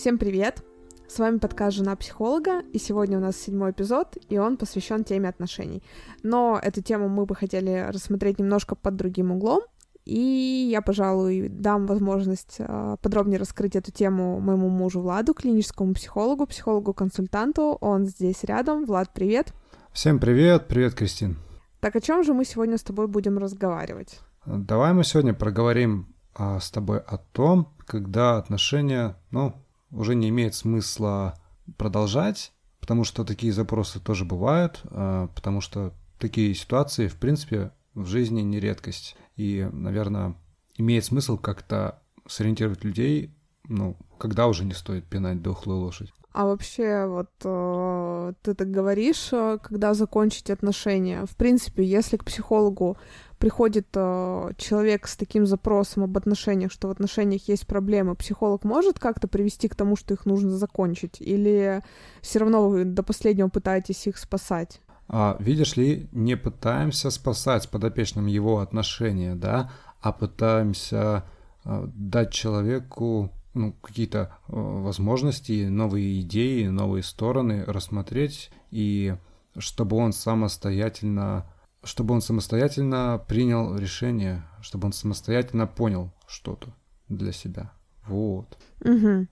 Всем привет! С вами подкаст «Жена психолога», и сегодня у нас седьмой эпизод, и он посвящен теме отношений. Но эту тему мы бы хотели рассмотреть немножко под другим углом, и я, пожалуй, дам возможность э, подробнее раскрыть эту тему моему мужу Владу, клиническому психологу, психологу-консультанту. Он здесь рядом. Влад, привет! Всем привет! Привет, Кристин! Так о чем же мы сегодня с тобой будем разговаривать? Давай мы сегодня проговорим а, с тобой о том, когда отношения, ну, уже не имеет смысла продолжать, потому что такие запросы тоже бывают, а, потому что такие ситуации, в принципе, в жизни не редкость. И, наверное, имеет смысл как-то сориентировать людей, ну, когда уже не стоит пинать дохлую лошадь. А вообще, вот э, ты так говоришь, э, когда закончить отношения. В принципе, если к психологу приходит э, человек с таким запросом об отношениях, что в отношениях есть проблемы, психолог может как-то привести к тому, что их нужно закончить? Или все равно вы до последнего пытаетесь их спасать? А, видишь ли, не пытаемся спасать подопечным его отношения, да, а пытаемся э, дать человеку ну, какие-то э, возможности, новые идеи, новые стороны рассмотреть, и чтобы он самостоятельно, чтобы он самостоятельно принял решение, чтобы он самостоятельно понял что-то для себя. Вот. Угу.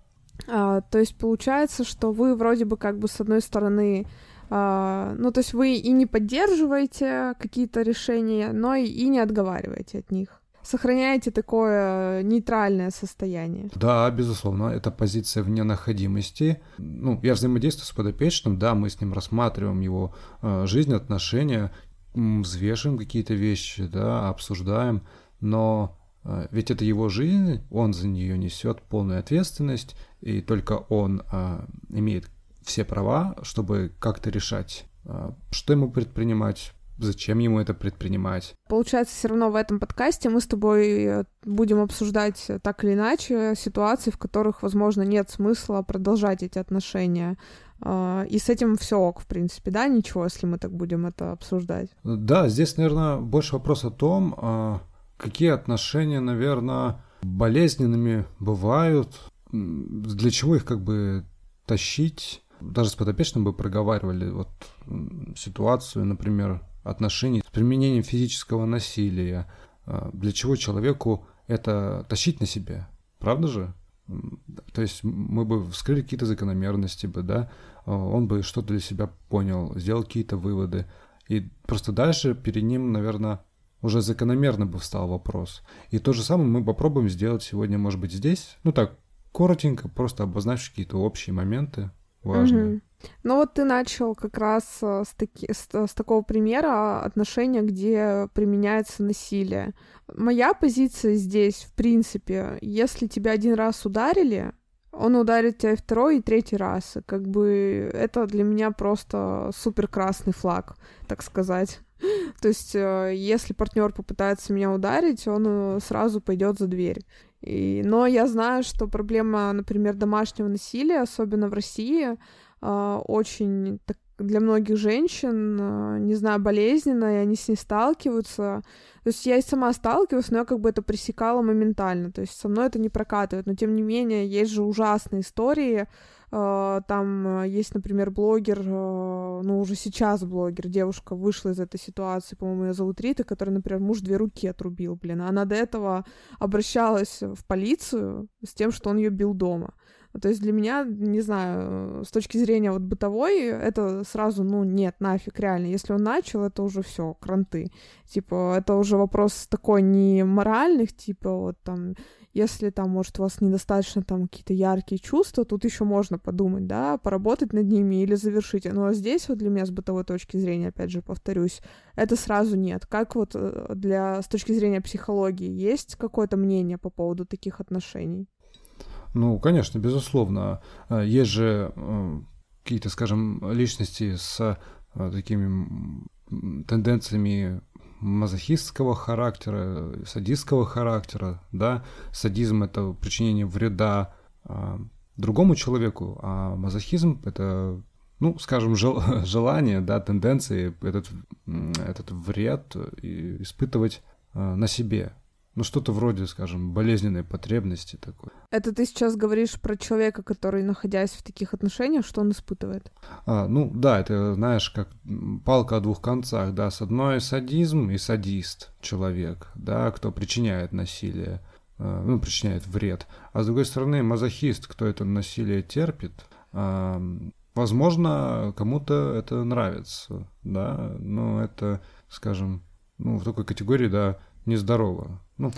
А, то есть получается, что вы вроде бы как бы с одной стороны Uh, ну, то есть вы и не поддерживаете какие-то решения, но и, и не отговариваете от них сохраняете такое нейтральное состояние. Да, безусловно, это позиция вне находимости. Ну, я взаимодействую с подопечным, да, мы с ним рассматриваем его э, жизнь, отношения, взвешиваем какие-то вещи, да, обсуждаем, но э, ведь это его жизнь, он за нее несет полную ответственность, и только он э, имеет все права, чтобы как-то решать, э, что ему предпринимать, зачем ему это предпринимать. Получается, все равно в этом подкасте мы с тобой будем обсуждать так или иначе ситуации, в которых, возможно, нет смысла продолжать эти отношения. А, и с этим все ок, в принципе, да, ничего, если мы так будем это обсуждать. Да, здесь, наверное, больше вопрос о том, а, какие отношения, наверное, болезненными бывают, для чего их как бы тащить. Даже с подопечным бы проговаривали вот ситуацию, например, отношений с применением физического насилия. А, для чего человеку это тащить на себе? Правда же? То есть мы бы вскрыли какие-то закономерности бы, да, а, он бы что-то для себя понял, сделал какие-то выводы. И просто дальше перед ним, наверное, уже закономерно бы встал вопрос. И то же самое мы попробуем сделать сегодня, может быть, здесь. Ну так, коротенько, просто обозначить какие-то общие моменты важные. Угу. Ну вот ты начал как раз э, с, таки, с, с такого примера отношения, где применяется насилие. Моя позиция здесь, в принципе, если тебя один раз ударили, он ударит тебя второй, и третий раз. И как бы это для меня просто супер красный флаг, так сказать. То есть, э, если партнер попытается меня ударить, он э, сразу пойдет за дверь. И, но я знаю, что проблема, например, домашнего насилия, особенно в России, очень так, для многих женщин, а, не знаю, болезненно, и они с ней сталкиваются. То есть я и сама сталкиваюсь, но я как бы это пресекала моментально. То есть со мной это не прокатывает. Но тем не менее, есть же ужасные истории. А, там есть, например, блогер, ну уже сейчас блогер, девушка вышла из этой ситуации, по-моему, ее зовут Рита, которая, например, муж две руки отрубил, блин. Она до этого обращалась в полицию с тем, что он ее бил дома. То есть для меня, не знаю, с точки зрения вот бытовой, это сразу, ну, нет, нафиг, реально. Если он начал, это уже все, кранты. Типа, это уже вопрос такой не моральных, типа, вот там, если там, может, у вас недостаточно там какие-то яркие чувства, тут еще можно подумать, да, поработать над ними или завершить. Но здесь вот для меня с бытовой точки зрения, опять же, повторюсь, это сразу нет. Как вот э, для, с точки зрения психологии, есть какое-то мнение по поводу таких отношений? Ну, конечно, безусловно. Э, есть же э, какие-то, скажем, личности с э, такими тенденциями мазохистского характера, садистского характера, да, садизм это причинение вреда другому человеку, а мазохизм это, ну, скажем, жел, желание, да, тенденции этот, этот вред испытывать на себе. Ну, что-то вроде, скажем, болезненной потребности такой. Это ты сейчас говоришь про человека, который, находясь в таких отношениях, что он испытывает? А, ну, да, это, знаешь, как палка о двух концах, да, с одной садизм и садист человек, да, кто причиняет насилие, а, ну, причиняет вред, а с другой стороны мазохист, кто это насилие терпит, а, возможно, кому-то это нравится, да, но это, скажем, ну, в такой категории, да, нездорово. Ну,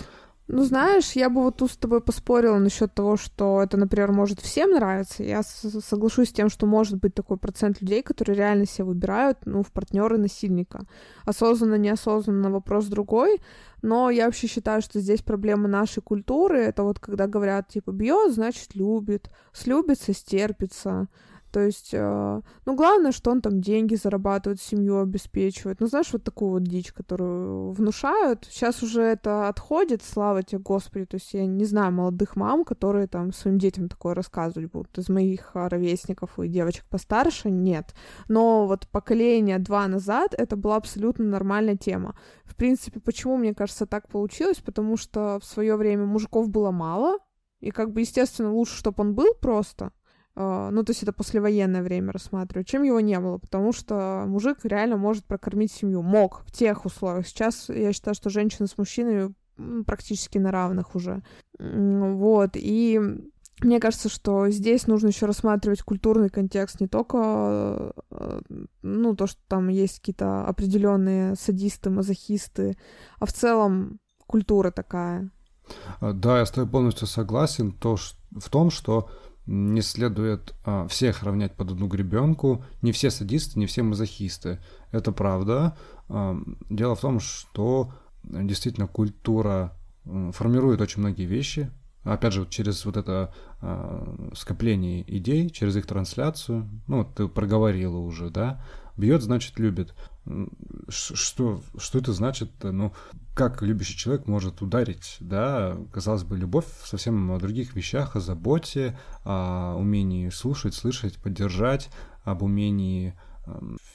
ну, знаешь, я бы вот тут с тобой поспорила насчет того, что это, например, может всем нравиться. Я соглашусь с тем, что может быть такой процент людей, которые реально себя выбирают, ну, в партнеры насильника. Осознанно, неосознанно вопрос другой. Но я вообще считаю, что здесь проблема нашей культуры. Это вот когда говорят, типа, бьет, значит, любит, слюбится, стерпится. То есть, э, ну, главное, что он там деньги зарабатывает, семью обеспечивает. Ну, знаешь, вот такую вот дичь, которую внушают. Сейчас уже это отходит, слава тебе, Господи. То есть я не знаю молодых мам, которые там своим детям такое рассказывать будут. Из моих ровесников и девочек постарше нет. Но вот поколение два назад это была абсолютно нормальная тема. В принципе, почему, мне кажется, так получилось? Потому что в свое время мужиков было мало, и как бы, естественно, лучше, чтобы он был просто, а, ну, то есть это послевоенное время рассматриваю, чем его не было, потому что мужик реально может прокормить семью, мог в тех условиях. Сейчас я считаю, что женщины с мужчинами практически на равных уже. Вот, и мне кажется, что здесь нужно еще рассматривать культурный контекст, не только, э, ну, то, что там есть какие-то определенные садисты, мазохисты, а в целом культура такая. Да, я с тобой полностью согласен то, что, в том, что не следует а, всех равнять под одну гребенку. Не все садисты, не все мазохисты. Это правда. А, дело в том, что действительно культура формирует очень многие вещи. Опять же, через вот это а, скопление идей, через их трансляцию. Ну, ты проговорила уже, да. Бьет, значит, любит. Что, что это значит? Ну, как любящий человек может ударить, да, казалось бы, любовь совсем о других вещах, о заботе, о умении слушать, слышать, поддержать, об умении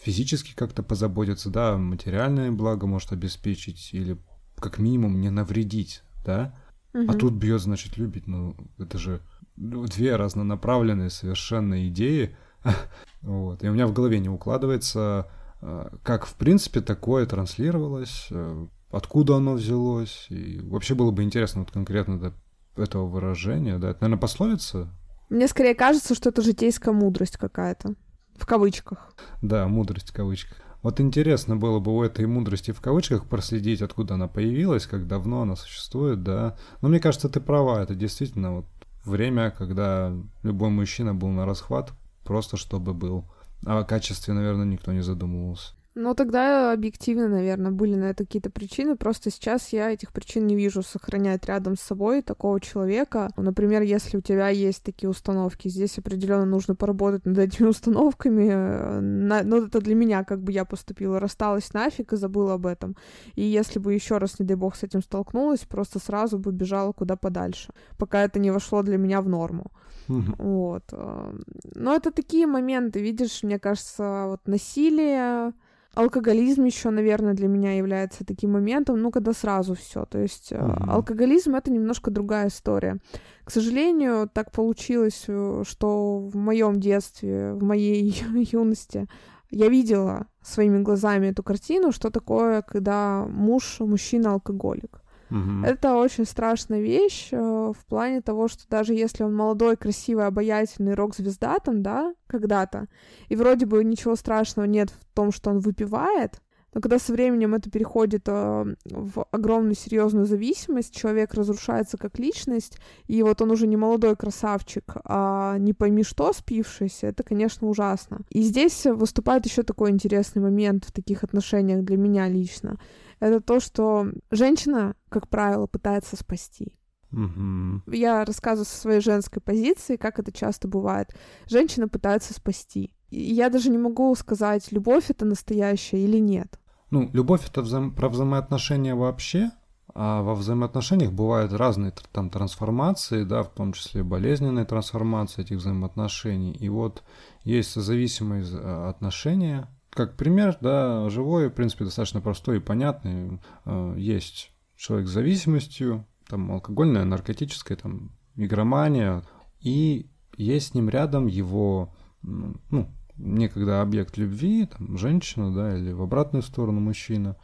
физически как-то позаботиться, да, материальное благо может обеспечить или как минимум не навредить, да, угу. а тут бьет, значит, любить, ну, это же две разнонаправленные совершенно идеи, вот, и у меня в голове не укладывается, а, как, в принципе, такое транслировалось, э, откуда оно взялось. И вообще было бы интересно вот конкретно до этого выражения, да, это, наверное, пословица? Мне скорее кажется, что это житейская мудрость какая-то, в кавычках. Да, мудрость в кавычках. Вот интересно было бы у этой мудрости в кавычках проследить, откуда она появилась, как давно она существует, да. Но мне кажется, ты права, это действительно вот время, когда любой мужчина был на расхват, просто чтобы был. А о качестве, наверное, никто не задумывался. Ну, тогда объективно, наверное, были на это какие-то причины. Просто сейчас я этих причин не вижу сохранять рядом с собой такого человека. Например, если у тебя есть такие установки, здесь определенно нужно поработать над этими установками. Э, на... Ну, это для меня, как бы я поступила, рассталась нафиг и забыла об этом. И если бы еще раз, не дай бог, с этим столкнулась, просто сразу бы бежала куда подальше, пока это не вошло для меня в норму. Mm-hmm. Вот. Э, но это такие моменты, видишь, мне кажется, вот насилие, Алкоголизм еще, наверное, для меня является таким моментом, ну, когда сразу все. То есть mm-hmm. алкоголизм это немножко другая история. К сожалению, так получилось, э, что в моем детстве, в моей юности я видела своими глазами эту картину, что такое, когда муж, мужчина алкоголик. Угу. Это очень страшная вещь э, в плане того, что даже если он молодой, красивый, обаятельный рок-звезда там, да, когда-то, и вроде бы ничего страшного нет в том, что он выпивает, но когда со временем это переходит э, в огромную серьезную зависимость, человек разрушается как личность, и вот он уже не молодой красавчик, а не пойми что спившийся, это, конечно, ужасно. И здесь выступает еще такой интересный момент в таких отношениях для меня лично это то, что женщина, как правило, пытается спасти. Угу. Я рассказываю со своей женской позиции, как это часто бывает. Женщина пытается спасти. И я даже не могу сказать, любовь это настоящая или нет. Ну, любовь это вза- про взаимоотношения вообще, а во взаимоотношениях бывают разные там трансформации, да, в том числе болезненные трансформации этих взаимоотношений. И вот есть созависимые э, отношения, как пример, да, живой, в принципе, достаточно простой и понятный. Э, есть человек с зависимостью, там алкогольная, наркотическая, там игромания, и есть с ним рядом его, ну, некогда объект любви, там, женщина, да, или в обратную сторону мужчина.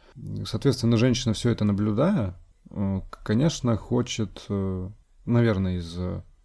Соответственно, женщина все это наблюдая, э, конечно, хочет, э, наверное, из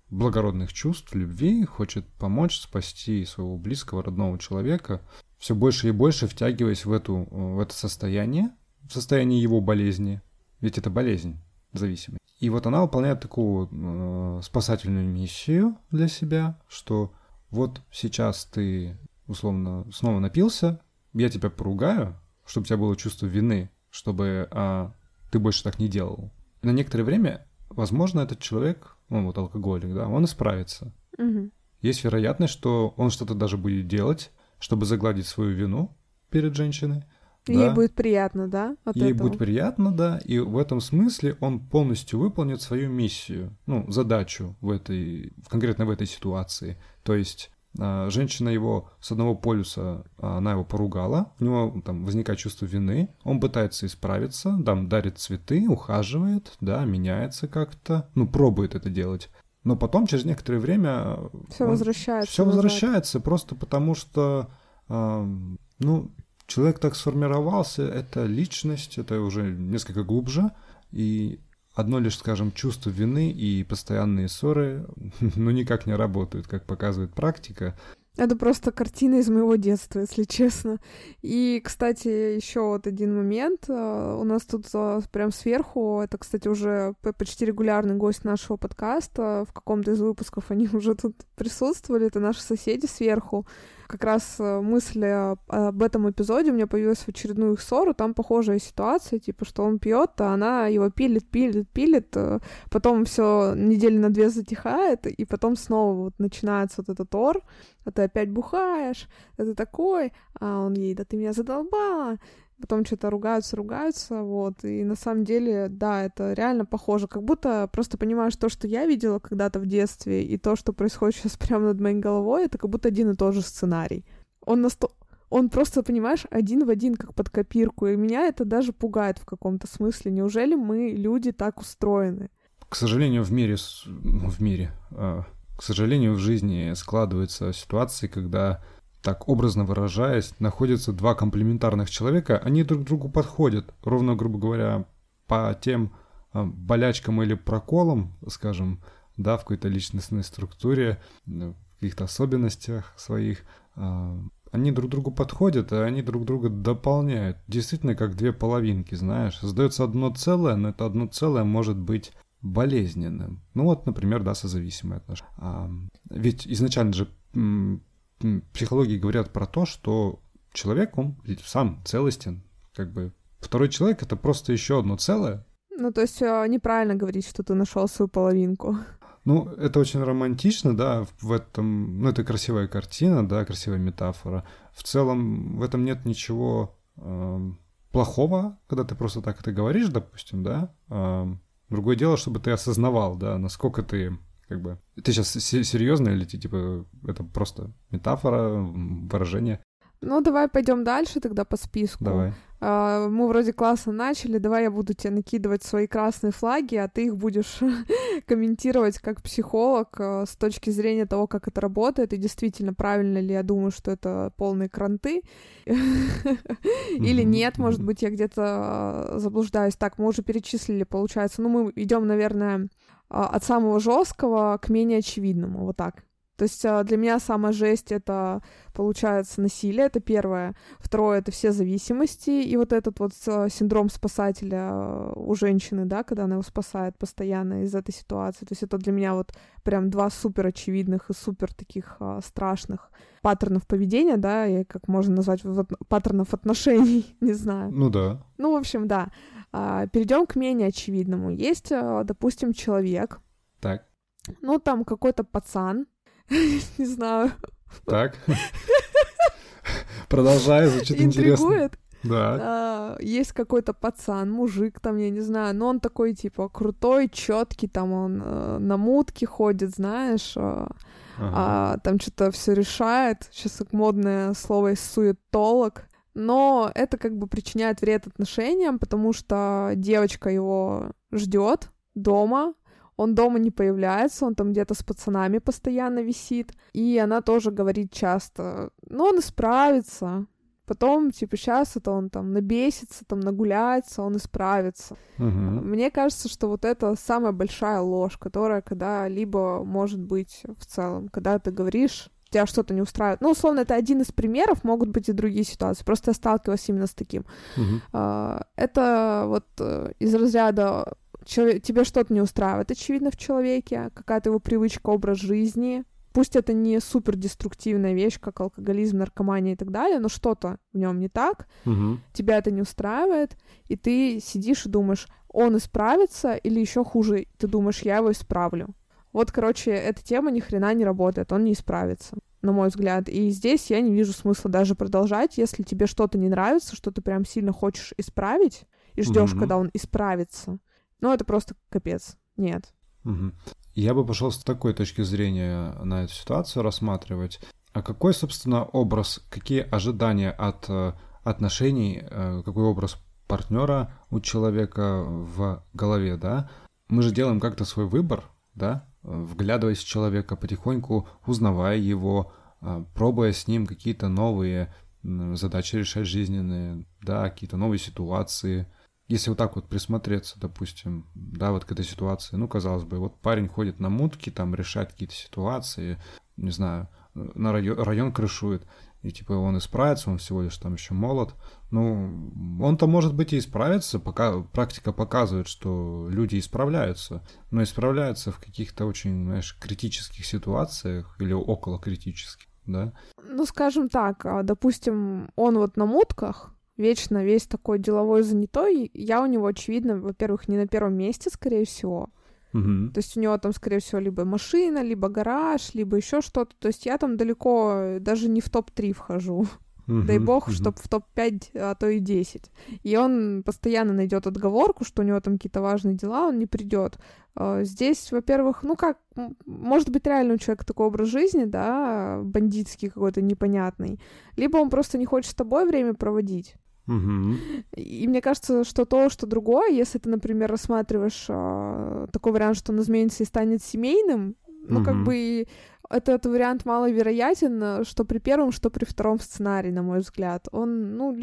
благородных чувств, любви, хочет помочь спасти своего близкого, родного человека, все больше и больше втягиваясь в, эту, в это состояние, в состояние его болезни, ведь это болезнь, зависимость. И вот она выполняет такую э, спасательную миссию для себя, что вот сейчас ты условно снова напился, я тебя поругаю, чтобы у тебя было чувство вины, чтобы а, ты больше так не делал. на некоторое время, возможно, этот человек, он вот алкоголик, да, он исправится. Угу. Есть вероятность, что он что-то даже будет делать, чтобы загладить свою вину перед женщиной. Ей да. будет приятно, да? От Ей этого? будет приятно, да, и в этом смысле он полностью выполнит свою миссию, ну, задачу в этой, конкретно в этой ситуации. То есть а, женщина его с одного полюса, а, она его поругала, у него там возникает чувство вины, он пытается исправиться, там дарит цветы, ухаживает, да, меняется как-то, ну, пробует это делать. Но потом, через некоторое время... Все возвращается. Все возвращается, просто потому что, э, ну, человек так сформировался, это личность, это уже несколько глубже, и одно лишь, скажем, чувство вины и постоянные ссоры, ну, никак не работают, как показывает практика. Это просто картина из моего детства, если честно. И, кстати, еще вот один момент. Э, у нас тут прям сверху, это, кстати, уже почти регулярный гость нашего подкаста. В каком-то из выпусков они уже тут присутствовали. Это наши соседи сверху как раз э, мысль об этом эпизоде. У меня появилась в очередную ссору, там похожая ситуация, типа, что он пьет, а она его пилит, пилит, пилит, э, потом все недели на две затихает, и потом снова вот начинается вот этот ор, а ты опять бухаешь, это такой, а он ей, да ты меня задолбала, потом что-то ругаются, ругаются, вот, и на самом деле, да, это реально похоже, как будто просто понимаешь то, что я видела когда-то в детстве, и то, что происходит сейчас прямо над моей головой, это как будто один и тот же сценарий. Он насто... Он просто, понимаешь, один в один, как под копирку, и меня это даже пугает в каком-то смысле. Неужели мы, люди, так устроены? К сожалению, в мире, в мире, а, к сожалению, в жизни складываются ситуации, когда так образно выражаясь, находятся два комплементарных человека, они друг другу подходят, ровно, грубо говоря, по тем а, болячкам или проколам, скажем, да, в какой-то личностной структуре, в каких-то особенностях своих, а, они друг другу подходят, и они друг друга дополняют. Действительно, как две половинки, знаешь. Создается одно целое, но это одно целое может быть болезненным. Ну вот, например, да, созависимые отношения. А, ведь изначально же психологии говорят про то, что человек, он сам целостен. Как бы второй человек — это просто еще одно целое. Ну, то есть э, неправильно говорить, что ты нашел свою половинку. Ну, это очень романтично, да, в этом, ну, это красивая картина, да, красивая метафора. В целом в этом нет ничего э, плохого, когда ты просто так это говоришь, допустим, да. Э, другое дело, чтобы ты осознавал, да, насколько ты как бы. Ты сейчас серьезно или типа это просто метафора, выражение? Ну, давай пойдем дальше тогда по списку. Давай. Uh, мы вроде классно начали, давай я буду тебе накидывать свои красные флаги, а ты их будешь комментировать как психолог uh, с точки зрения того, как это работает, и действительно правильно ли я думаю, что это полные кранты, или нет, может быть, я где-то а, заблуждаюсь. Так, мы уже перечислили, получается, ну, мы идем, наверное, а, от самого жесткого к менее очевидному, вот так. То есть а, для меня самая жесть это получается насилие, это первое. Второе это все зависимости и вот этот вот а, синдром спасателя у женщины, да, когда она его спасает постоянно из этой ситуации. То есть это для меня вот прям два супер очевидных и супер таких а, страшных паттернов поведения, да, и как можно назвать вот, паттернов отношений, не знаю. Ну да. Ну, в общем, да. А, перейдем к менее очевидному. Есть, а, допустим, человек. Так. Ну, там какой-то пацан. Не знаю. Так. Продолжай, звучит интересно. Да. А, есть какой-то пацан, мужик там, я не знаю, но он такой, типа, крутой, четкий, там он э, на мутке ходит, знаешь, э, ага. а, там что-то все решает. Сейчас модное слово из суетолог. Но это как бы причиняет вред отношениям, потому что девочка его ждет дома, он дома не появляется, он там где-то с пацанами постоянно висит, и она тоже говорит часто, ну, он исправится, Потом, типа, сейчас это он там набесится, там нагуляется, он исправится. Угу. Мне кажется, что вот это самая большая ложь, которая когда-либо может быть в целом, когда ты говоришь, тебя что-то не устраивает. Ну, условно, это один из примеров, могут быть и другие ситуации. Просто я сталкивалась именно с таким. Угу. Это вот э, из разряда тебе что-то не устраивает, очевидно, в человеке, какая-то его привычка, образ жизни, Пусть это не супер деструктивная вещь, как алкоголизм, наркомания и так далее, но что-то в нем не так, угу. тебя это не устраивает, и ты сидишь и думаешь, он исправится, или еще хуже, ты думаешь, я его исправлю. Вот, короче, эта тема ни хрена не работает, он не исправится, на мой взгляд. И здесь я не вижу смысла даже продолжать, если тебе что-то не нравится, что ты прям сильно хочешь исправить, и ждешь, Мгм. когда он исправится. Ну, это просто капец. Нет. Мгм. Я бы пошел с такой точки зрения на эту ситуацию рассматривать. А какой, собственно, образ, какие ожидания от э, отношений, э, какой образ партнера у человека в голове, да? Мы же делаем как-то свой выбор, да? Э, Вглядываясь в человека, потихоньку узнавая его, э, пробуя с ним какие-то новые задачи решать жизненные, да, какие-то новые ситуации, если вот так вот присмотреться, допустим, да, вот к этой ситуации, ну, казалось бы, вот парень ходит на мутки, там решает какие-то ситуации, не знаю, на район, район крышует, и типа он исправится, он всего лишь там еще молод. Ну, он-то может быть и исправится, пока практика показывает, что люди исправляются, но исправляются в каких-то очень, знаешь, критических ситуациях или около критических, да. Ну, скажем так, а, допустим, он вот на мутках, вечно весь такой деловой занятой, я у него, очевидно, во-первых, не на первом месте, скорее всего. Угу. То есть у него там, скорее всего, либо машина, либо гараж, либо еще что-то. То есть я там далеко даже не в топ-3 вхожу. Дай бог, чтобы в топ-5, а то и 10. И он постоянно найдет отговорку, что у него там какие-то важные дела, он не придет. А, Здесь, во-первых, ну как, может быть, реально у человека такой образ жизни, да, бандитский какой-то непонятный. Либо он просто не хочет с тобой время проводить. Угу. И мне кажется, что то, что другое, если ты, например, рассматриваешь а, такой вариант, что он изменится и станет семейным, ну, как Мгм. бы этот вариант маловероятен, что при первом, что при втором сценарии, на мой взгляд. Он, ну,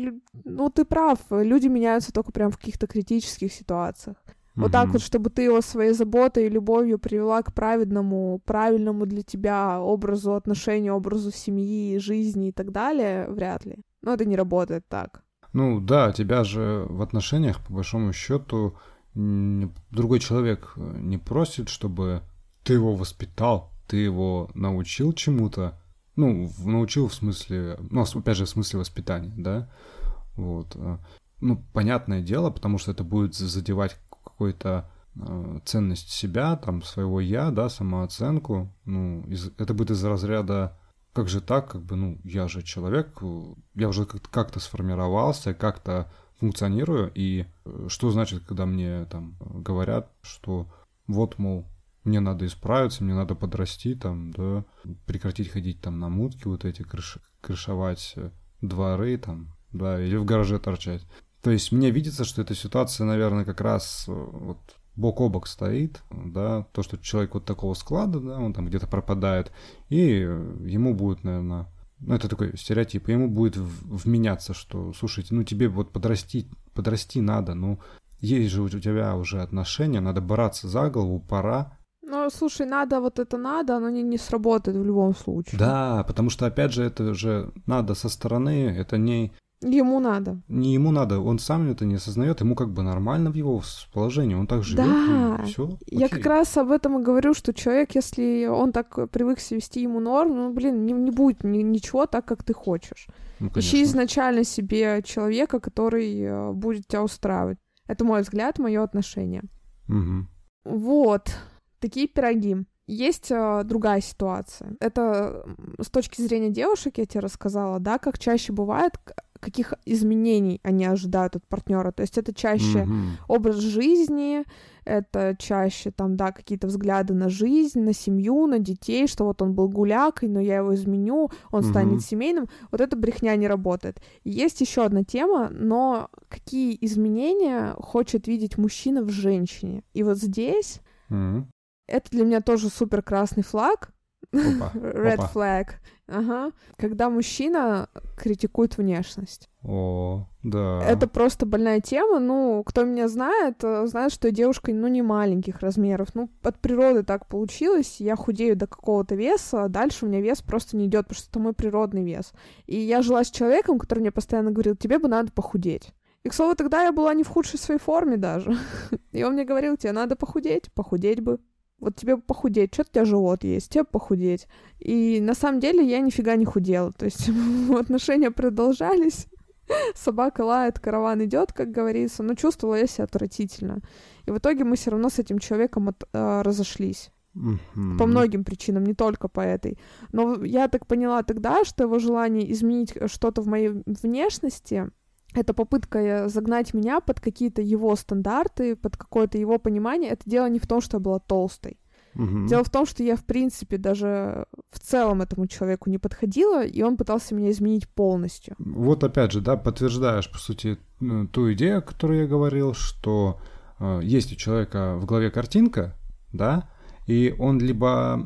ну, ты прав, люди меняются только прям в каких-то критических ситуациях. Вот так вот, чтобы ты его своей заботой и любовью привела к праведному, правильному для тебя образу отношения, образу семьи, жизни и так далее, вряд ли. Но это не работает так. Ну да, тебя же в отношениях, по большому счету, другой человек э, не просит, чтобы ты его воспитал, ты его научил чему-то. Ну, научил в смысле, ну, опять же, в смысле воспитания, да? Вот. э. Ну, понятное дело, потому что это будет за- задевать какую-то э, ценность себя, там, своего я, да, самооценку. Ну, из- это будет из разряда как же так, как бы, ну, я же человек, э, я уже как- как-то сформировался, как-то функционирую, и э, что значит, когда мне там говорят, что вот, мол, мне надо исправиться, мне надо подрасти, там, да, прекратить ходить там на мутки вот эти, крыш- крышевать э, дворы, там, да, или в гараже торчать. То есть мне видится, что эта ситуация, наверное, как раз вот бок о бок стоит, да, то, что человек вот такого склада, да, он там где-то пропадает, и ему будет, наверное, ну, это такой стереотип, ему будет вменяться, что, слушайте, ну, тебе вот подрасти, подрасти надо, ну, есть же у тебя уже отношения, надо браться за голову, пора. Ну, слушай, надо, вот это надо, оно не, не сработает в любом случае. Да, потому что, опять же, это же надо со стороны, это не, Ему надо. не ему надо, он сам это не осознает, ему как бы нормально в его положении, он так живет, Да, все. Я как раз об этом и говорю, что человек, если он так привык себя вести ему норм, ну, блин, не, не будет ни- ничего так, как ты хочешь. ну, Ищи изначально себе человека, который э, будет тебя устраивать. Это мой взгляд, мое отношение. Мгм. Вот, такие пироги. Есть э, другая ситуация. Это с точки зрения девушек, я тебе рассказала, да, как чаще бывает, каких изменений они ожидают от партнера. То есть это чаще mm-hmm. образ жизни, это чаще там, да, какие-то взгляды на жизнь, на семью, на детей, что вот он был гулякой, но я его изменю, он mm-hmm. станет семейным. Вот эта брехня не работает. есть еще одна тема, но какие изменения хочет видеть мужчина в женщине? И вот здесь mm-hmm. это для меня тоже супер красный флаг, Опа, Red опа. flag. Ага. Когда мужчина критикует внешность. О, да. Это просто больная тема. Ну, кто меня знает, э, знает, что я девушка, ну, не маленьких размеров. Ну, от природы так получилось. Я худею до какого-то веса, а дальше у меня вес просто не идет, потому что это мой природный вес. И я жила с человеком, который мне постоянно говорил, тебе бы надо похудеть. И, к слову, тогда я была не в худшей своей форме даже. И он мне говорил, тебе надо похудеть, похудеть бы вот тебе похудеть, что у тебя живот есть, тебе похудеть. И на самом деле я нифига не худела, то есть отношения продолжались, собака лает, караван идет, как говорится, но чувствовала я себя отвратительно. И в итоге мы все равно с этим человеком от, э, разошлись. Mm-hmm. По многим причинам, не только по этой. Но я так поняла тогда, что его желание изменить что-то в моей внешности это попытка э, загнать меня под какие-то его стандарты, под какое-то его понимание. Это дело не в том, что я была толстой. Угу. Дело в том, что я, в принципе, даже в целом этому человеку не подходила, и он пытался меня изменить полностью. Вот опять же, да, подтверждаешь, по сути, ту идею, о которой я говорил, что э, есть у человека в голове картинка, да, и он либо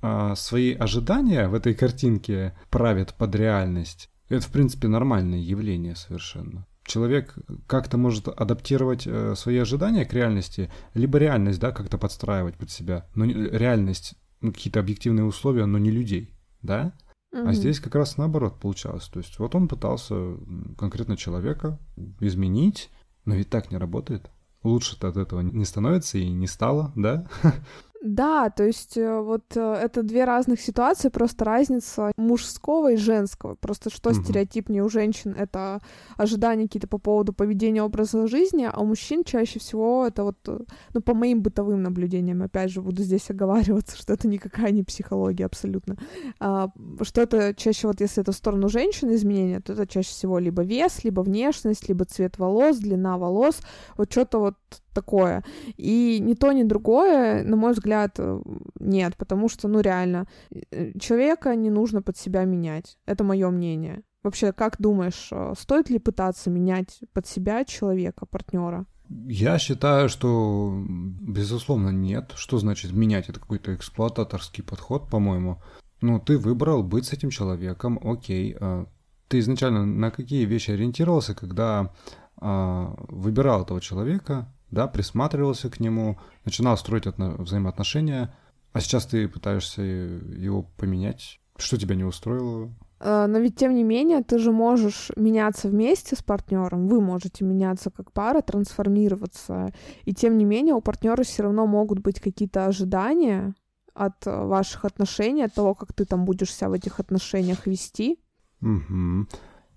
э, свои ожидания в этой картинке правит под реальность, это, в принципе, нормальное явление совершенно. Человек как-то может адаптировать э, свои ожидания к реальности, либо реальность, да, как-то подстраивать под себя. Но реальность, ну, какие-то объективные условия, но не людей, да? А здесь как раз наоборот получалось. То есть вот он пытался конкретно человека изменить, но ведь так не работает. Лучше-то от этого не становится и не стало, да? Да, то есть э, вот э, это две разных ситуации, просто разница мужского и женского. Просто что угу. стереотипнее у женщин это ожидания какие-то по поводу поведения образа жизни, а у мужчин чаще всего это вот, э, ну, по моим бытовым наблюдениям, опять же, буду здесь оговариваться, что это никакая не психология абсолютно, а, что это чаще вот, если это в сторону женщины изменения, то это чаще всего либо вес, либо внешность, либо цвет волос, длина волос, вот что-то вот такое. И ни то, ни другое, на мой взгляд, э, нет, потому что, ну, реально, э, человека не нужно под себя менять. Это мое мнение. Вообще, как думаешь, э, стоит ли пытаться менять под себя человека, партнера? Я считаю, что, безусловно, нет. Что значит менять? Это какой-то эксплуататорский подход, по-моему. Ну, ты выбрал быть с этим человеком, окей. Ты изначально на какие вещи ориентировался, когда а, выбирал этого человека, да, присматривался к нему, начинал строить отно- взаимоотношения, а сейчас ты пытаешься его поменять. Что тебя не устроило? А, но ведь тем не менее ты же можешь меняться вместе с партнером, вы можете меняться как пара, трансформироваться, и тем не менее у партнера все равно могут быть какие-то ожидания от ваших отношений, от того, как ты там будешь себя в этих отношениях вести. Угу.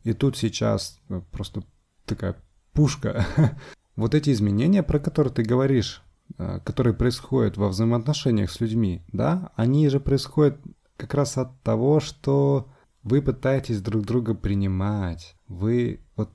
И тут сейчас э, просто такая пушка Вот эти изменения, про которые ты говоришь, э, которые происходят во взаимоотношениях с людьми, да, они же происходят как раз от того, что вы пытаетесь друг друга принимать. Вы вот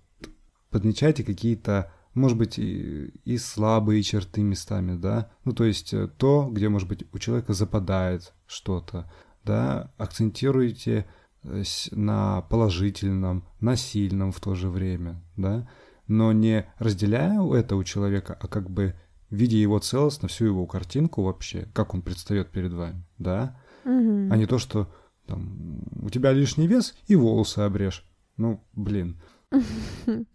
подмечаете какие-то, может быть, и, и слабые черты местами, да, ну, то есть э, то, где, может быть, у человека западает что-то, да, акцентируете э, на положительном, на сильном в то же время, да, но не разделяя это у человека, а как бы видя его целостно, всю его картинку вообще, как он предстает перед вами, да, угу. а не то, что там, у тебя лишний вес и волосы обрежь. Ну, блин.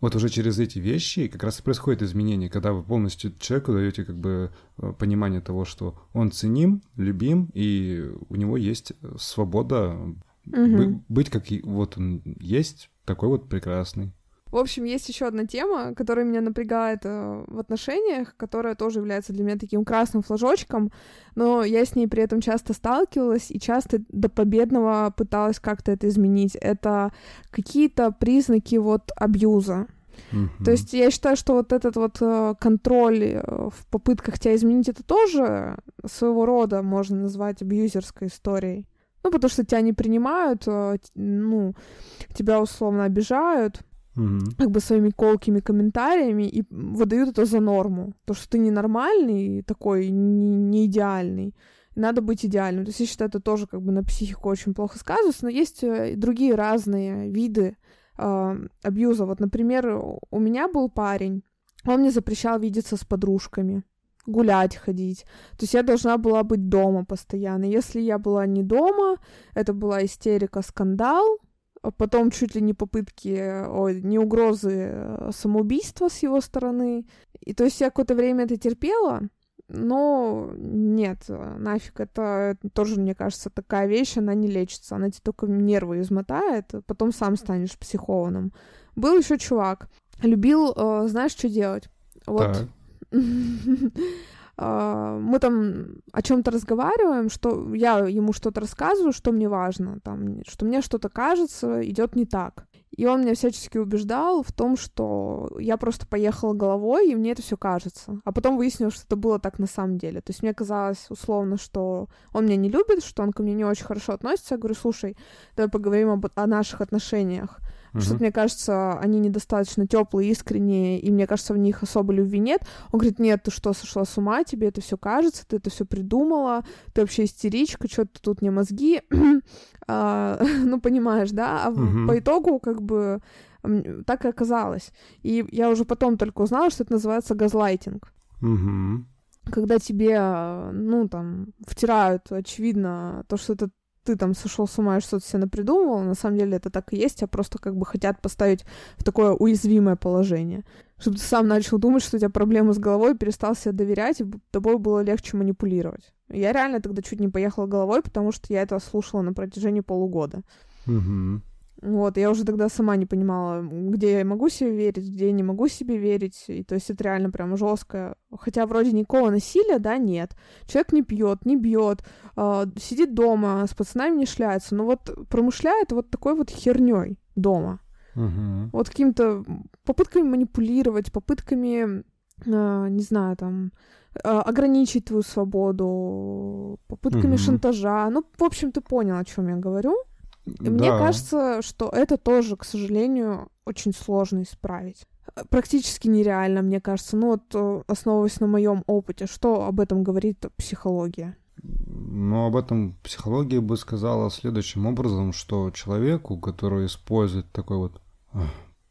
Вот уже через эти вещи как раз и происходит изменение, когда вы полностью человеку даете как бы э, понимание того, что он ценим, любим, и у него есть свобода угу. быть как вот он есть, такой вот прекрасный. В общем, есть еще одна тема, которая меня напрягает э, в отношениях, которая тоже является для меня таким красным флажочком, но я с ней при этом часто сталкивалась и часто до победного пыталась как-то это изменить. Это какие-то признаки вот абьюза. Mm-hmm. То есть я считаю, что вот этот вот э, контроль э, в попытках тебя изменить, это тоже своего рода можно назвать абьюзерской историей. Ну, потому что тебя не принимают, ну, тебя условно обижают, Мгм. как бы своими колкими комментариями и выдают это за норму. То, что ты ненормальный, такой не, не идеальный. Надо быть идеальным. То есть я считаю, это тоже как бы на психику очень плохо сказывается, но есть э, другие разные виды э, абьюза. Вот, например, у меня был парень, он мне запрещал видеться с подружками, гулять ходить. То есть я должна была быть дома постоянно. Если я была не дома, это была истерика, скандал, потом чуть ли не попытки, ой, не угрозы э, самоубийства с его стороны. И то есть я какое-то время это терпела, но нет, э, нафиг, это тоже, мне кажется, такая вещь, она не лечится, она тебе только нервы измотает, а потом сам станешь психованным. Был еще чувак, любил, э, знаешь, что делать? Вот. Так. А, мы там о чем-то разговариваем, что я ему что-то рассказываю, что мне важно, там, что мне что-то кажется, идет не так. И он меня всячески убеждал в том, что я просто поехала головой, и мне это все кажется. А потом выяснилось, что это было так на самом деле. То есть мне казалось условно, что он меня не любит, что он ко мне не очень хорошо относится. Я говорю, слушай, давай поговорим об, о наших отношениях. Что-то, Мгм. мне кажется, они недостаточно теплые, искренние, и мне кажется, в них особо любви нет. Он говорит, нет, ты что, сошла с ума, тебе это все кажется, ты это все придумала, ты вообще истеричка, что ты тут мне мозги, А, ну, понимаешь, да? А Мгм. по итогу, как бы, так и оказалось. И я уже потом только узнала, что это называется газлайтинг Мгм. когда тебе, э, ну, там, втирают, очевидно, то, что это ты там сошел с ума и что-то себе напридумывал, на самом деле это так и есть, а просто как бы хотят поставить в такое уязвимое положение. Чтобы ты сам начал думать, что у тебя проблемы с головой, перестал себе доверять, и тобой было легче манипулировать. Я реально тогда чуть не поехала головой, потому что я это слушала на протяжении полугода. Мгм. Вот, я уже тогда сама не понимала, где я могу себе верить, где я не могу себе верить. И то есть это реально прям жестко. Хотя вроде никакого насилия, да, нет. Человек не пьет, не бьет, сидит дома, с пацанами не шляется. Но вот промышляет вот такой вот херней дома. Мгм. Вот какими-то попытками манипулировать, попытками, а, не знаю, там, а, ограничить твою свободу, попытками Мгм. шантажа. Ну, в общем, ты понял, о чем я говорю. Мне Да. кажется, что это тоже, к сожалению, очень сложно исправить. Практически нереально, мне кажется. Ну вот, э, основываясь на моем опыте, что об этом говорит психология? Но об этом психология бы сказала следующим образом, что человеку, который использует такой вот э,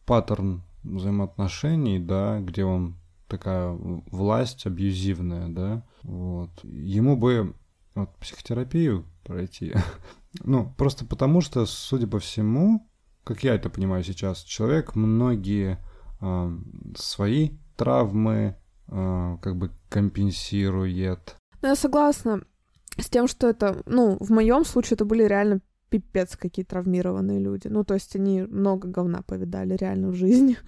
паттерн взаимоотношений, да, где он такая власть абьюзивная, да, вот, ему бы вот, психотерапию пройти. ну, просто потому что, судя по всему, как я это понимаю сейчас, человек многие э, свои травмы э, как бы компенсирует, Ну, я согласна с тем, что это, ну, в моем случае это были реально пипец какие травмированные люди. Ну, то есть они много говна повидали реально в жизни.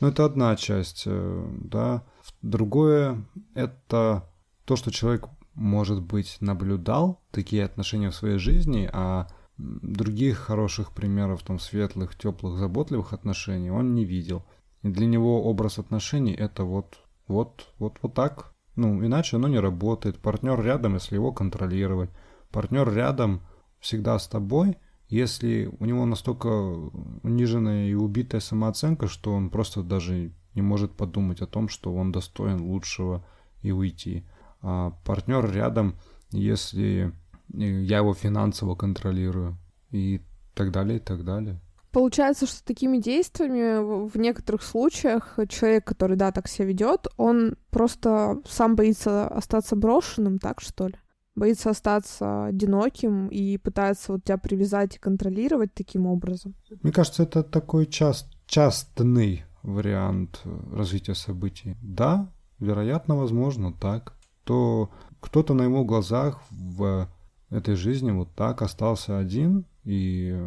Ну, это одна часть, э, да. Другое — это то, что человек, может быть, наблюдал такие отношения в своей жизни, а других хороших примеров, там, светлых, теплых, заботливых отношений он не видел. И для него образ отношений — это вот, вот, вот, вот так. Ну, иначе оно не работает. Партнер рядом, если его контролировать. Партнер рядом всегда с тобой — если у него настолько униженная и убитая самооценка, что он просто даже не может подумать о том, что он достоин лучшего и уйти. А партнер рядом, если э, я его финансово контролирую и так далее, и так далее. Получается, что такими действиями в- некоторых случаях человек, который, да, так себя ведет, он просто сам боится остаться брошенным, так что ли? Боится остаться одиноким и пытается вот тебя привязать и контролировать таким образом. Мне кажется, это такой част, частный вариант э, развития событий. Да, вероятно, возможно, так. То кто-то на его глазах в этой жизни вот так остался один, и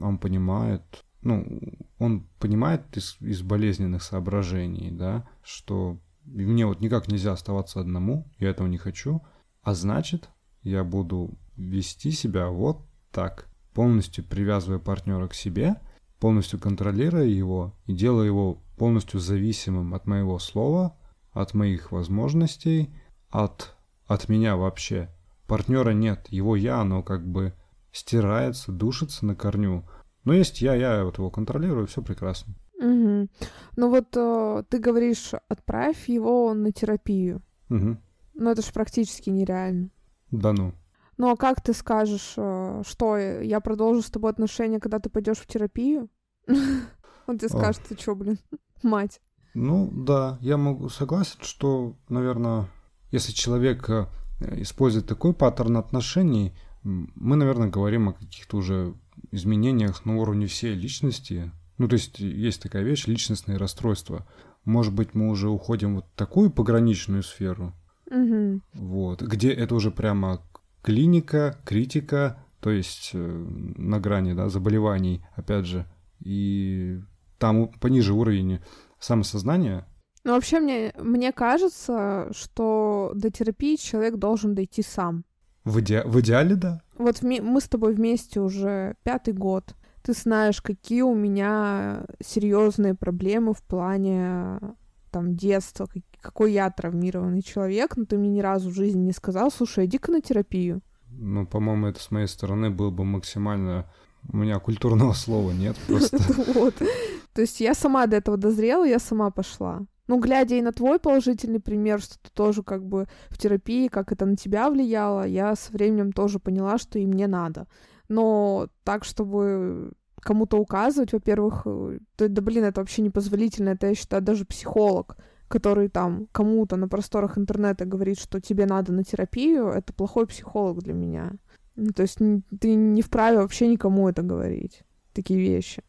он понимает, ну, он понимает из, из болезненных соображений, да, что мне вот никак нельзя оставаться одному, я этого не хочу, а значит, я буду вести себя вот так, полностью привязывая партнера к себе, полностью контролируя его и делая его полностью зависимым от моего слова, от моих возможностей, от, от меня вообще. Партнера нет, его я, оно как бы стирается, душится на корню. Но есть я, я вот его контролирую, все прекрасно. Угу. Ну вот э, ты говоришь, отправь его на терапию. Угу. Но это же практически нереально. Да ну. Ну а как ты скажешь, э, что я продолжу с тобой отношения, когда ты пойдешь в терапию? Он тебе скажет, ты что, блин, мать. Ну да, я могу согласен, что, наверное, если человек э, использует такой паттерн отношений, мы, наверное, говорим о каких-то уже изменениях на уровне всей личности. Ну, то есть есть такая вещь, личностные расстройства. Может быть, мы уже уходим в такую пограничную сферу, угу. вот, где это уже прямо клиника, критика, то есть э, на грани да, заболеваний, опять же, и там пониже уровень самосознания. Ну, вообще, мне, мне кажется, что до терапии человек должен дойти сам. В, иде... в идеале, да. Вот мы с тобой вместе уже пятый год. Ты знаешь, какие у меня серьезные проблемы в плане там детства, какой я травмированный человек, но ты мне ни разу в жизни не сказал, слушай, иди-ка на терапию. Ну, по-моему, это с моей стороны было бы максимально... У меня культурного слова нет просто. Вот. То есть я сама до этого дозрела, я сама пошла. Ну, глядя и на твой положительный пример, что ты тоже как бы в терапии, как это на тебя влияло, я со временем тоже поняла, что и мне надо. Но так, чтобы кому-то указывать, во-первых, э, да, да блин, это вообще непозволительно, это я считаю даже психолог, который там кому-то на просторах интернета говорит, что тебе надо на терапию, это плохой психолог для меня. Ну, то есть ты не вправе вообще никому это говорить, такие вещи.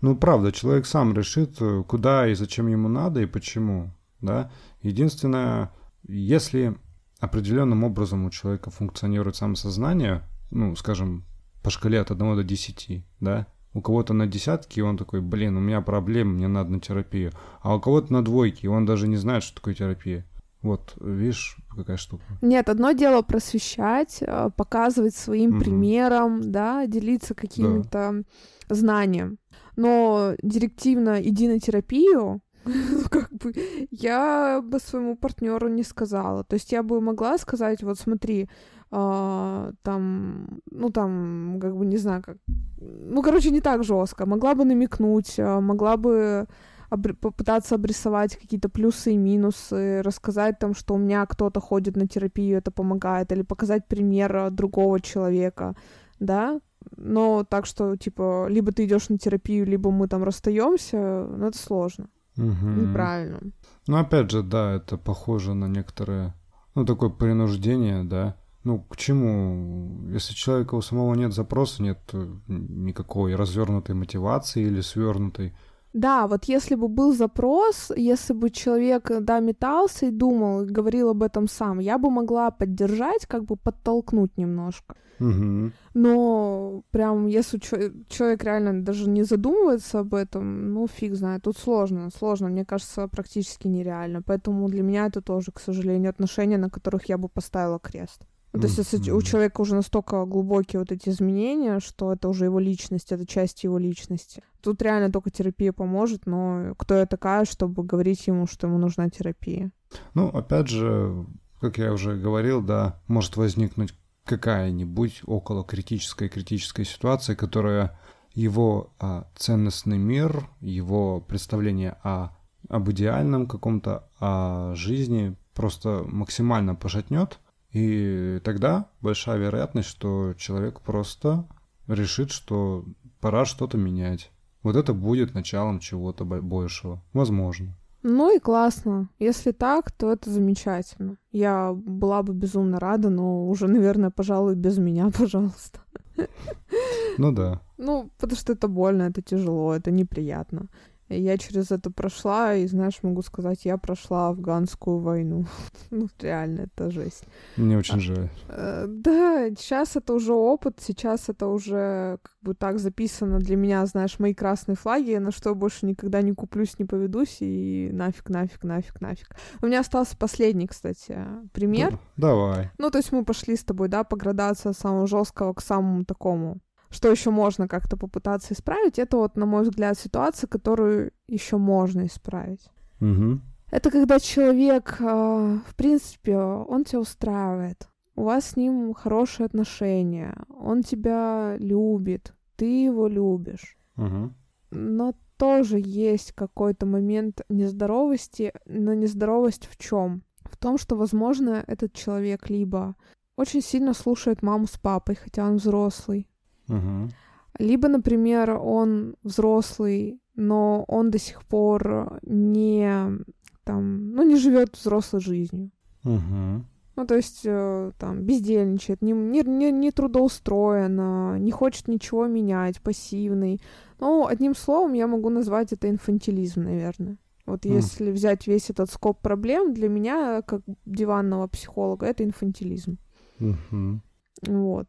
Ну, правда, человек сам решит, э, куда и зачем ему надо и почему, да. Единственное, если определенным образом у человека функционирует самосознание, ну, скажем, по шкале от 1 до 10, да, у кого-то на десятке, и он такой, блин, у меня проблемы, мне надо на терапию. А у кого-то на двойке, и он даже не знает, что такое терапия. Вот, видишь, какая штука. Нет, одно дело просвещать, э, показывать своим угу. примером, да, делиться какими-то да. знанием. Но директивно иди на терапию, ну, как бы я бы своему партнеру не сказала. То есть я бы могла сказать, вот смотри, э, там, ну там, как бы не знаю, как, ну короче не так жестко. Могла бы намекнуть, э, могла бы попытаться обрисовать какие-то плюсы и минусы, рассказать там, что у меня кто-то ходит на терапию, это помогает, или показать пример другого человека, да, но так что, типа, либо ты идешь на терапию, либо мы там расстаемся, ну, это сложно. Угу. Неправильно. Ну, опять же, да, это похоже на некоторое, ну, такое принуждение, да. Ну, к чему? Если человека у самого нет запроса, нет никакой развернутой мотивации или свернутой, да, вот если бы был запрос, если бы человек, да, метался и думал, и говорил об этом сам, я бы могла поддержать, как бы подтолкнуть немножко. Угу. Но прям если человек реально даже не задумывается об этом, ну фиг знает, тут сложно, сложно, мне кажется, практически нереально. Поэтому для меня это тоже, к сожалению, отношения, на которых я бы поставила крест. Ну, то есть, если у человека уже настолько глубокие вот эти изменения, что это уже его личность, это часть его личности. Тут реально только терапия поможет, но кто я такая, чтобы говорить ему, что ему нужна терапия? Ну, опять же, как я уже говорил, да, может возникнуть какая-нибудь около критическая критическая ситуация, которая его а, ценностный мир, его представление о, об идеальном каком-то о жизни просто максимально пошатнет – и тогда большая вероятность, что человек просто решит, что пора что-то менять. Вот это будет началом чего-то большего. Возможно. Ну и классно. Если так, то это замечательно. Я была бы безумно рада, но уже, наверное, пожалуй, без меня, пожалуйста. Ну да. Ну, потому что это больно, это тяжело, это неприятно. Я через это прошла, и, знаешь, могу сказать, я прошла афганскую войну. ну, реально, это жесть. Мне очень а, жаль. Э, да, сейчас это уже опыт, сейчас это уже как бы так записано для меня, знаешь, мои красные флаги, на что я больше никогда не куплюсь, не поведусь, и нафиг, нафиг, нафиг, нафиг. У меня остался последний, кстати, пример. Давай. Ну, то есть мы пошли с тобой, да, по градации от самого жесткого к самому такому что еще можно как-то попытаться исправить, это вот, на мой взгляд, ситуация, которую еще можно исправить. Угу. Это когда человек, э, в принципе, он тебя устраивает. у вас с ним хорошие отношения, он тебя любит, ты его любишь. Угу. Но тоже есть какой-то момент нездоровости, но нездоровость в чем? В том, что, возможно, этот человек либо очень сильно слушает маму с папой, хотя он взрослый. Угу. Либо, например, он взрослый, но он до сих пор не там, ну, не живет взрослой жизнью. Угу. Ну, то есть, э, там, бездельничает, не, не, не, не трудоустроен, не хочет ничего менять, пассивный. Ну, одним словом, я могу назвать это инфантилизм, наверное. Вот М. если взять весь этот скоп проблем, для меня, как диванного психолога, это инфантилизм. Угу. Вот.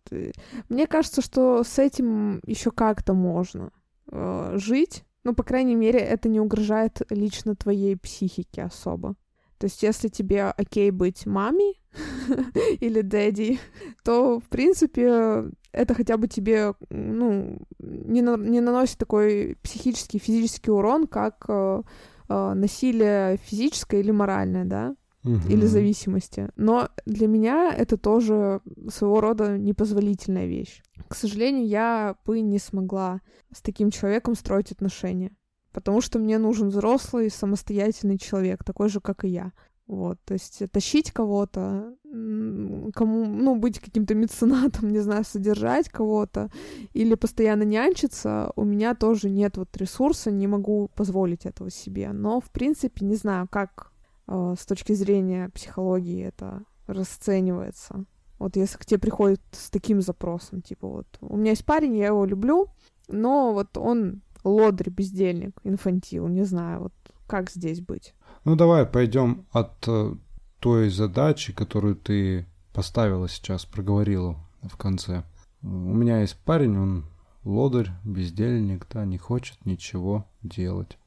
Мне кажется, что с этим еще как-то можно э, жить. Ну, по крайней мере, это не угрожает лично твоей психике особо. То есть, если тебе окей быть мамой или дэдди, то, в принципе, это хотя бы тебе, ну, не, на- не наносит такой психический, физический урон, как э, э, насилие физическое или моральное, да? Или зависимости. Но для меня это тоже своего рода непозволительная вещь. К сожалению, я бы не смогла с таким человеком строить отношения, потому что мне нужен взрослый, самостоятельный человек, такой же, как и я. Вот, то есть тащить кого-то, кому, ну, быть каким-то меценатом, не знаю, содержать кого-то или постоянно нянчиться, у меня тоже нет вот ресурса, не могу позволить этого себе. Но, в принципе, не знаю, как с точки зрения психологии это расценивается. Вот если к тебе приходит с таким запросом, типа вот, у меня есть парень, я его люблю, но вот он лодырь, бездельник, инфантил, не знаю, вот как здесь быть. Ну давай пойдем от э, той задачи, которую ты поставила сейчас, проговорила в конце. У меня есть парень, он лодырь, бездельник, да, не хочет ничего делать.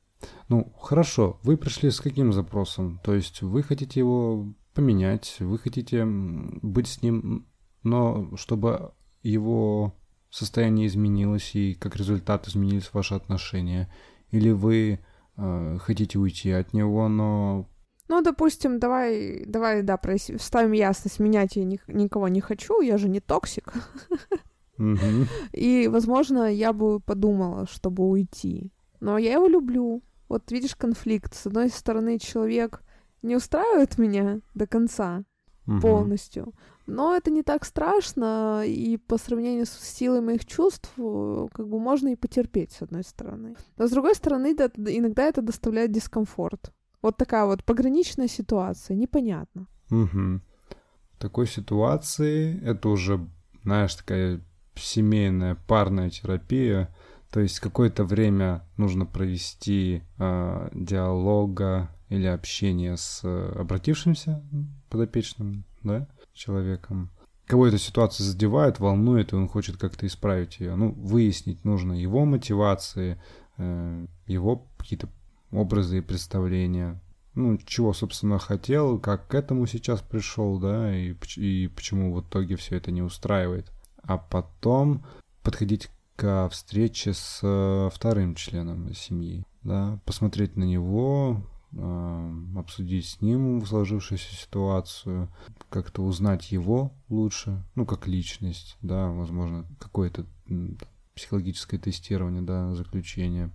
Ну, хорошо, вы пришли с каким запросом? То есть вы хотите его поменять, вы хотите быть с ним, но чтобы его состояние изменилось и как результат изменились ваши отношения? Или вы э, хотите уйти от него, но Ну, допустим, давай, давай, да, вставим ясность, менять я ни- никого не хочу, я же не токсик. И, возможно, я бы подумала, чтобы уйти. Но я его люблю. Вот видишь конфликт. С одной стороны, человек не устраивает меня до конца Мгм. полностью. Но это не так страшно, и по сравнению с силой моих чувств, э, как бы можно и потерпеть, с одной стороны. Но с другой стороны, да, иногда это доставляет дискомфорт. Вот такая вот пограничная ситуация, непонятно. Мгм. В такой ситуации это уже, знаешь, такая семейная парная терапия. То есть какое-то время нужно провести э, диалога или общения с э, обратившимся подопечным, да, человеком. Кого эта ситуация задевает, волнует, и он хочет как-то исправить ее. Ну, выяснить нужно его мотивации, э, его какие-то образы и представления. Ну, чего, собственно, хотел, как к этому сейчас пришел, да, и, и почему в итоге все это не устраивает. А потом подходить к встрече с э, вторым членом семьи, да, посмотреть на него, э, обсудить с ним сложившуюся ситуацию, как-то узнать его лучше, ну, как личность, да, возможно, какое-то психологическое тестирование, да, заключение.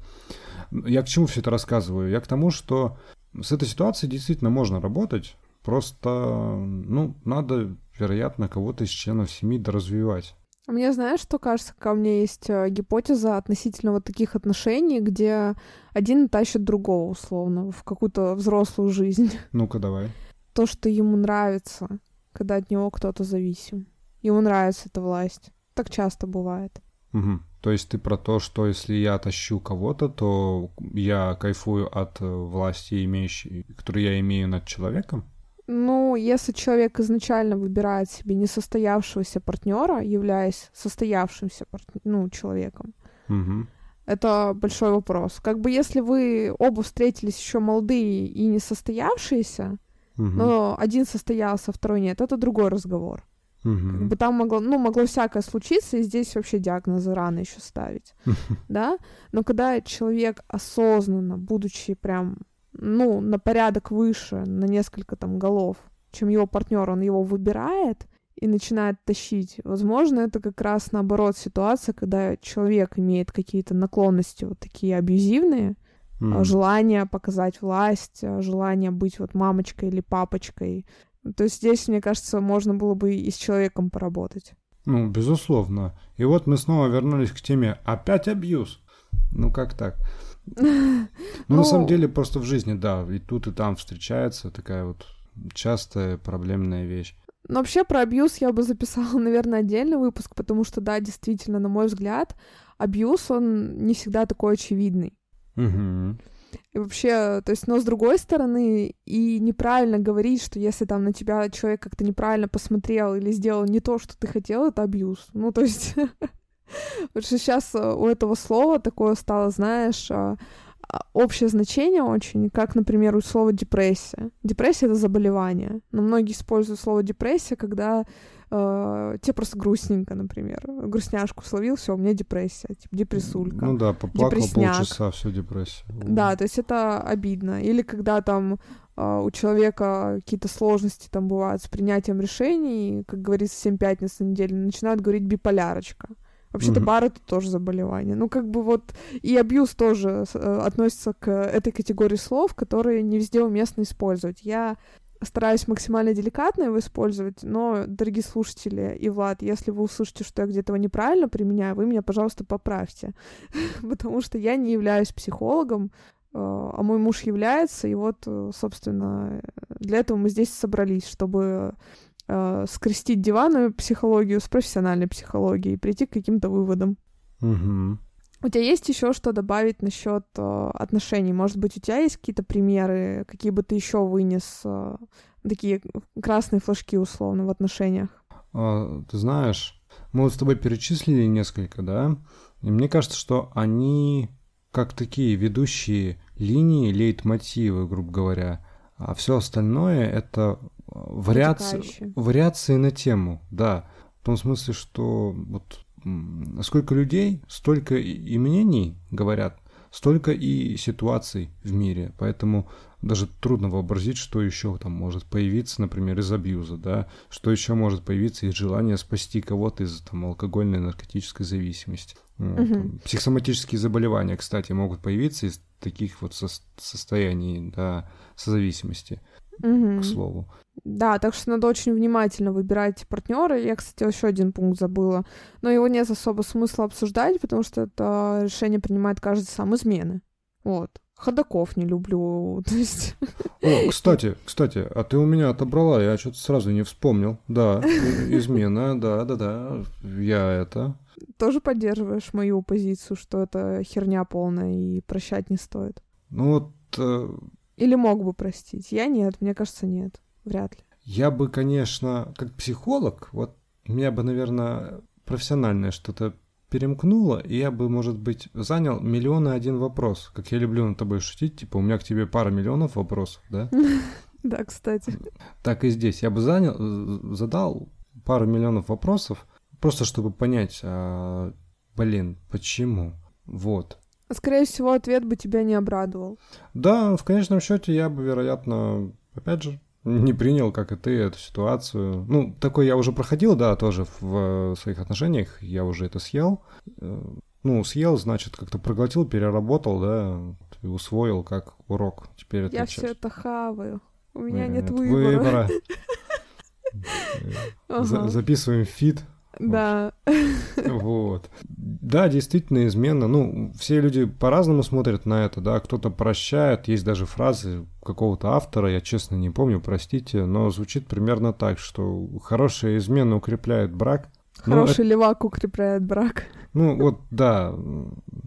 Я к чему все это рассказываю? Я к тому, что с этой ситуацией действительно можно работать, просто, ну, надо, вероятно, кого-то из членов семьи доразвивать. Мне знаешь, что кажется, у меня есть э, гипотеза относительно вот таких отношений, где один тащит другого, условно, в какую-то взрослую жизнь. Ну-ка, давай. То, что ему нравится, когда от него кто-то зависим. Ему нравится эта власть. Так часто бывает. Мгм. То есть ты про то, что если я тащу кого-то, то я кайфую от э, власти, имеющей, которую я имею над человеком? Ну, если человек изначально выбирает себе несостоявшегося партнера, являясь состоявшимся парт- ну, человеком, Мгм. это большой вопрос. Как бы если вы оба встретились еще молодые и несостоявшиеся, Мгм. но один состоялся, второй нет, это другой разговор. Как Мгм. бы там могло, ну, могло всякое случиться, и здесь вообще диагнозы рано еще ставить, да? Но когда человек осознанно, будучи прям, ну, на порядок выше, на несколько там голов, чем его партнер, он его выбирает, и начинает тащить. Возможно, это как раз наоборот ситуация, когда человек имеет какие-то наклонности вот такие абьюзивные, mm. желание показать власть, а, желание быть вот мамочкой или папочкой. То есть здесь, мне кажется, можно было бы и с человеком поработать. Ну, безусловно. И вот мы снова вернулись к теме «Опять абьюз». Ну, как так? Ну, на самом ну, деле, просто в жизни, да, и тут, и там встречается такая вот частая проблемная вещь. Но вообще про абьюз я бы записала, наверное, отдельный выпуск, потому что, да, действительно, на мой взгляд, абьюз, он не всегда такой очевидный. Угу. И вообще, то есть, но с другой стороны, и неправильно говорить, что если там на тебя человек как-то неправильно посмотрел или сделал не то, что ты хотел, это абьюз. Ну, то есть, потому что сейчас э, у этого слова такое стало, знаешь, а, а, общее значение очень, как, например, у слова депрессия. Депрессия — это заболевание, но многие используют слово депрессия, когда э, тебе просто грустненько, например. Грустняшку словил, все, у меня депрессия, типа депрессулька. Ну да, поплакал депресняк. полчаса, все депрессия. Да, то есть это обидно. Или когда там э, у человека какие-то сложности там бывают с принятием решений, как говорится, 7 пятниц на неделю, начинают говорить биполярочка. Вообще-то mm-hmm. бар это тоже заболевание. Ну, как бы вот и абьюз тоже э, относится к этой категории слов, которые не везде уместно использовать. Я стараюсь максимально деликатно его использовать, но, дорогие слушатели и Влад, если вы услышите, что я где-то его неправильно применяю, вы меня, пожалуйста, поправьте, потому что я не являюсь психологом, э, а мой муж является, и вот, э, собственно, для этого мы здесь собрались, чтобы э, скрестить диванную психологию с профессиональной психологией и прийти к каким-то выводам. Угу. У тебя есть еще что добавить насчет э, отношений? Может быть, у тебя есть какие-то примеры, какие бы ты еще вынес, э, такие красные флажки условно в отношениях? А, ты знаешь, мы вот с тобой перечислили несколько, да? И мне кажется, что они как такие ведущие линии, лейтмотивы, грубо говоря. А все остальное это вариации, вариации на тему, да. В том смысле, что вот сколько людей, столько и мнений говорят, столько и ситуаций в мире. Поэтому даже трудно вообразить, что еще там может появиться, например, из абьюза, да, что еще может появиться из желания спасти кого-то из там алкогольной наркотической зависимости. Вот. Угу. Психосоматические заболевания, кстати, могут появиться из таких вот со- состояний, да, созависимости, угу. к слову. Да, так что надо очень внимательно выбирать партнера. Я, кстати, еще один пункт забыла. Но его нет особо смысла обсуждать, потому что это решение принимает каждый сам измены. Вот. Ходаков не люблю. То есть... О, кстати, кстати, а ты у меня отобрала, я что-то сразу не вспомнил. Да, измена, да, да, да. Я это. Тоже поддерживаешь мою позицию, что это херня полная и прощать не стоит? Ну вот... Э... Или мог бы простить? Я нет, мне кажется, нет. Вряд ли. Я бы, конечно, как психолог, вот меня бы, наверное, профессиональное что-то перемкнуло, и я бы, может быть, занял миллион и один вопрос. Как я люблю над тобой шутить, типа, у меня к тебе пара миллионов вопросов, да? Да, кстати. Так и здесь. Я бы занял, задал пару миллионов вопросов, просто чтобы понять, а, блин, почему? Вот. Скорее всего, ответ бы тебя не обрадовал. Да, в конечном счете я бы, вероятно, опять же, не принял, как и ты, эту ситуацию. Ну, такой я уже проходил, да, тоже в своих отношениях, я уже это съел. Э, ну, съел, значит, как-то проглотил, переработал, да, и усвоил как урок. Теперь это Я все это хаваю. У меня нет, нет выбора. выбора. Записываем фит да. Вот. Да, действительно, измена. Ну, все люди по-разному смотрят на это, да. Кто-то прощает. Есть даже фразы какого-то автора, я честно не помню, простите, но звучит примерно так, что хорошая измена укрепляет брак. Хороший ну, левак укрепляет брак. Ну, вот, да.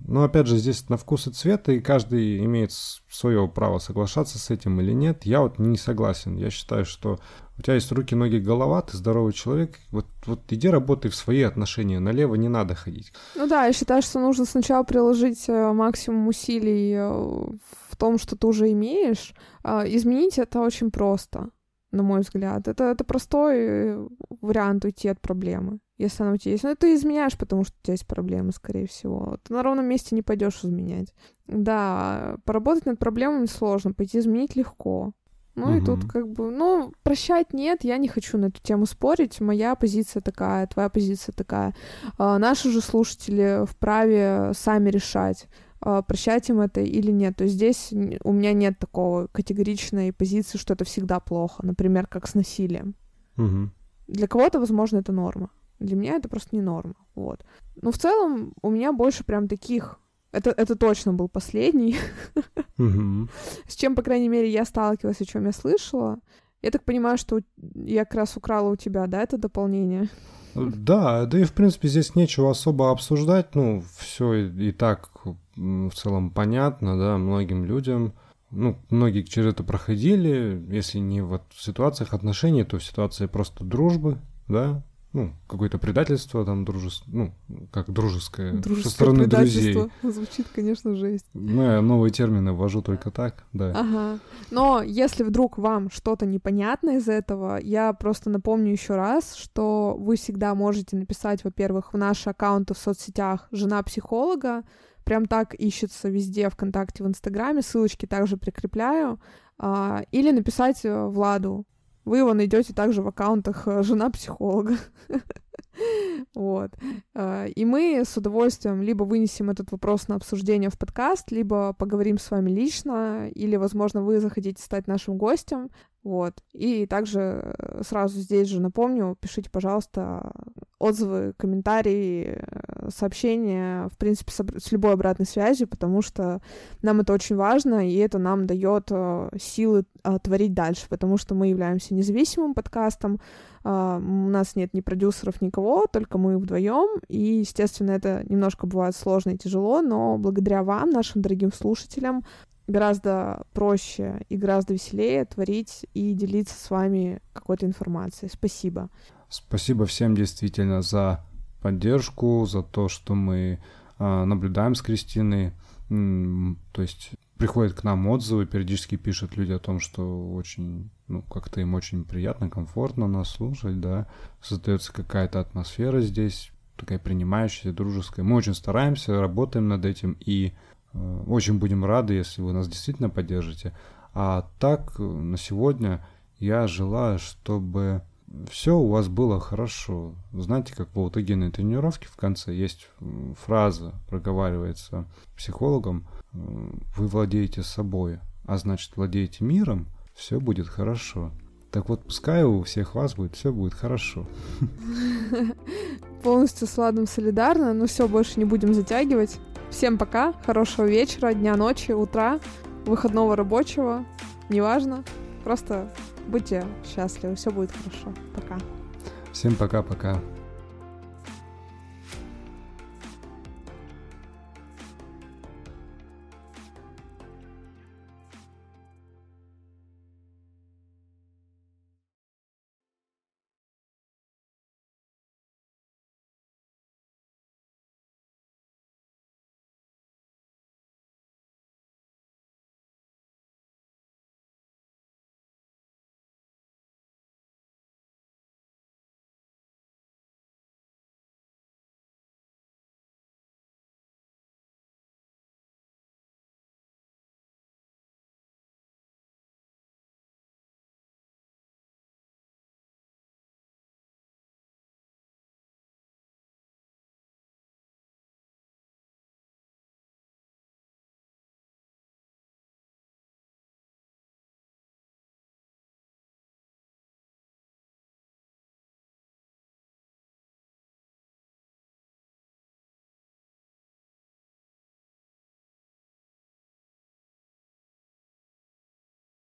Но опять же, здесь на вкус и цвет, и каждый имеет свое право соглашаться с этим или нет. Я вот не согласен. Я считаю, что у тебя есть руки, ноги, голова, ты здоровый человек, вот, вот иди работай в свои отношения, налево не надо ходить. Ну да, я считаю, что нужно сначала приложить э, максимум усилий э, в том, что ты уже имеешь. А, изменить это очень просто, на мой взгляд. Это, это простой вариант уйти от проблемы, если она у тебя есть. Но ты изменяешь, потому что у тебя есть проблемы, скорее всего. Ты на ровном месте не пойдешь изменять. Да, поработать над проблемами сложно, пойти изменить легко. Ну угу. и тут как бы, ну, прощать нет, я не хочу на эту тему спорить. Моя позиция такая, твоя позиция такая. А, наши же слушатели вправе сами решать, прощать им это или нет. То есть здесь у меня нет такого категоричной позиции, что это всегда плохо, например, как с насилием. Угу. Для кого-то, возможно, это норма. Для меня это просто не норма. Вот. Но в целом у меня больше прям таких это, это точно был последний. С чем, по крайней мере, я сталкивалась, о чем я слышала. Я так понимаю, что я как раз украла у тебя, да, это дополнение? Да, да и в принципе здесь нечего особо обсуждать, ну, все и, и так в целом понятно, да, многим людям. Ну, многие через это проходили, если не вот в ситуациях отношений, то в ситуации просто дружбы, да, ну, какое-то предательство там дружес... ну, как дружеское, дружеское со стороны друзей. Звучит, конечно, жесть. Ну, я новые термины ввожу только так, да. Ага. Но если вдруг вам что-то непонятно из этого, я просто напомню еще раз, что вы всегда можете написать, во-первых, в наши аккаунты в соцсетях «Жена психолога», прям так ищется везде, ВКонтакте, в Инстаграме, ссылочки также прикрепляю, а, или написать э, Владу, вы его найдете также в аккаунтах э, жена психолога. Вот. Э, и мы с удовольствием либо вынесем этот вопрос на обсуждение в подкаст, либо поговорим с вами лично, или, возможно, вы захотите стать нашим гостем. Вот. И также э, сразу здесь же напомню, пишите, пожалуйста, отзывы, комментарии, э, сообщения, в принципе, с любой обратной связью, потому что нам это очень важно, и это нам дает э, силы творить дальше, потому что мы являемся независимым подкастом, у нас нет ни продюсеров, никого, только мы вдвоем, и, естественно, это немножко бывает сложно и тяжело, но благодаря вам, нашим дорогим слушателям, гораздо проще и гораздо веселее творить и делиться с вами какой-то информацией. Спасибо. Спасибо всем действительно за поддержку, за то, что мы э, наблюдаем с Кристиной. То есть приходят к нам отзывы, периодически пишут люди о том, что очень, ну, как-то им очень приятно, комфортно нас слушать, да, создается какая-то атмосфера здесь, такая принимающая, дружеская. Мы очень стараемся, работаем над этим, и очень будем рады, если вы нас действительно поддержите. А так, э, на сегодня я желаю, чтобы все у вас было хорошо. Знаете, как в аутогенной тренировке в конце есть фраза, проговаривается психологом, э, вы владеете собой, а значит владеете миром, все будет хорошо. Так вот, пускай у всех вас будет, все будет хорошо. Полностью с Владом солидарна, но все, больше не будем затягивать. Всем пока, хорошего вечера, дня, ночи, утра, выходного рабочего, неважно. Просто будьте счастливы, все будет хорошо. Пока. Всем пока-пока.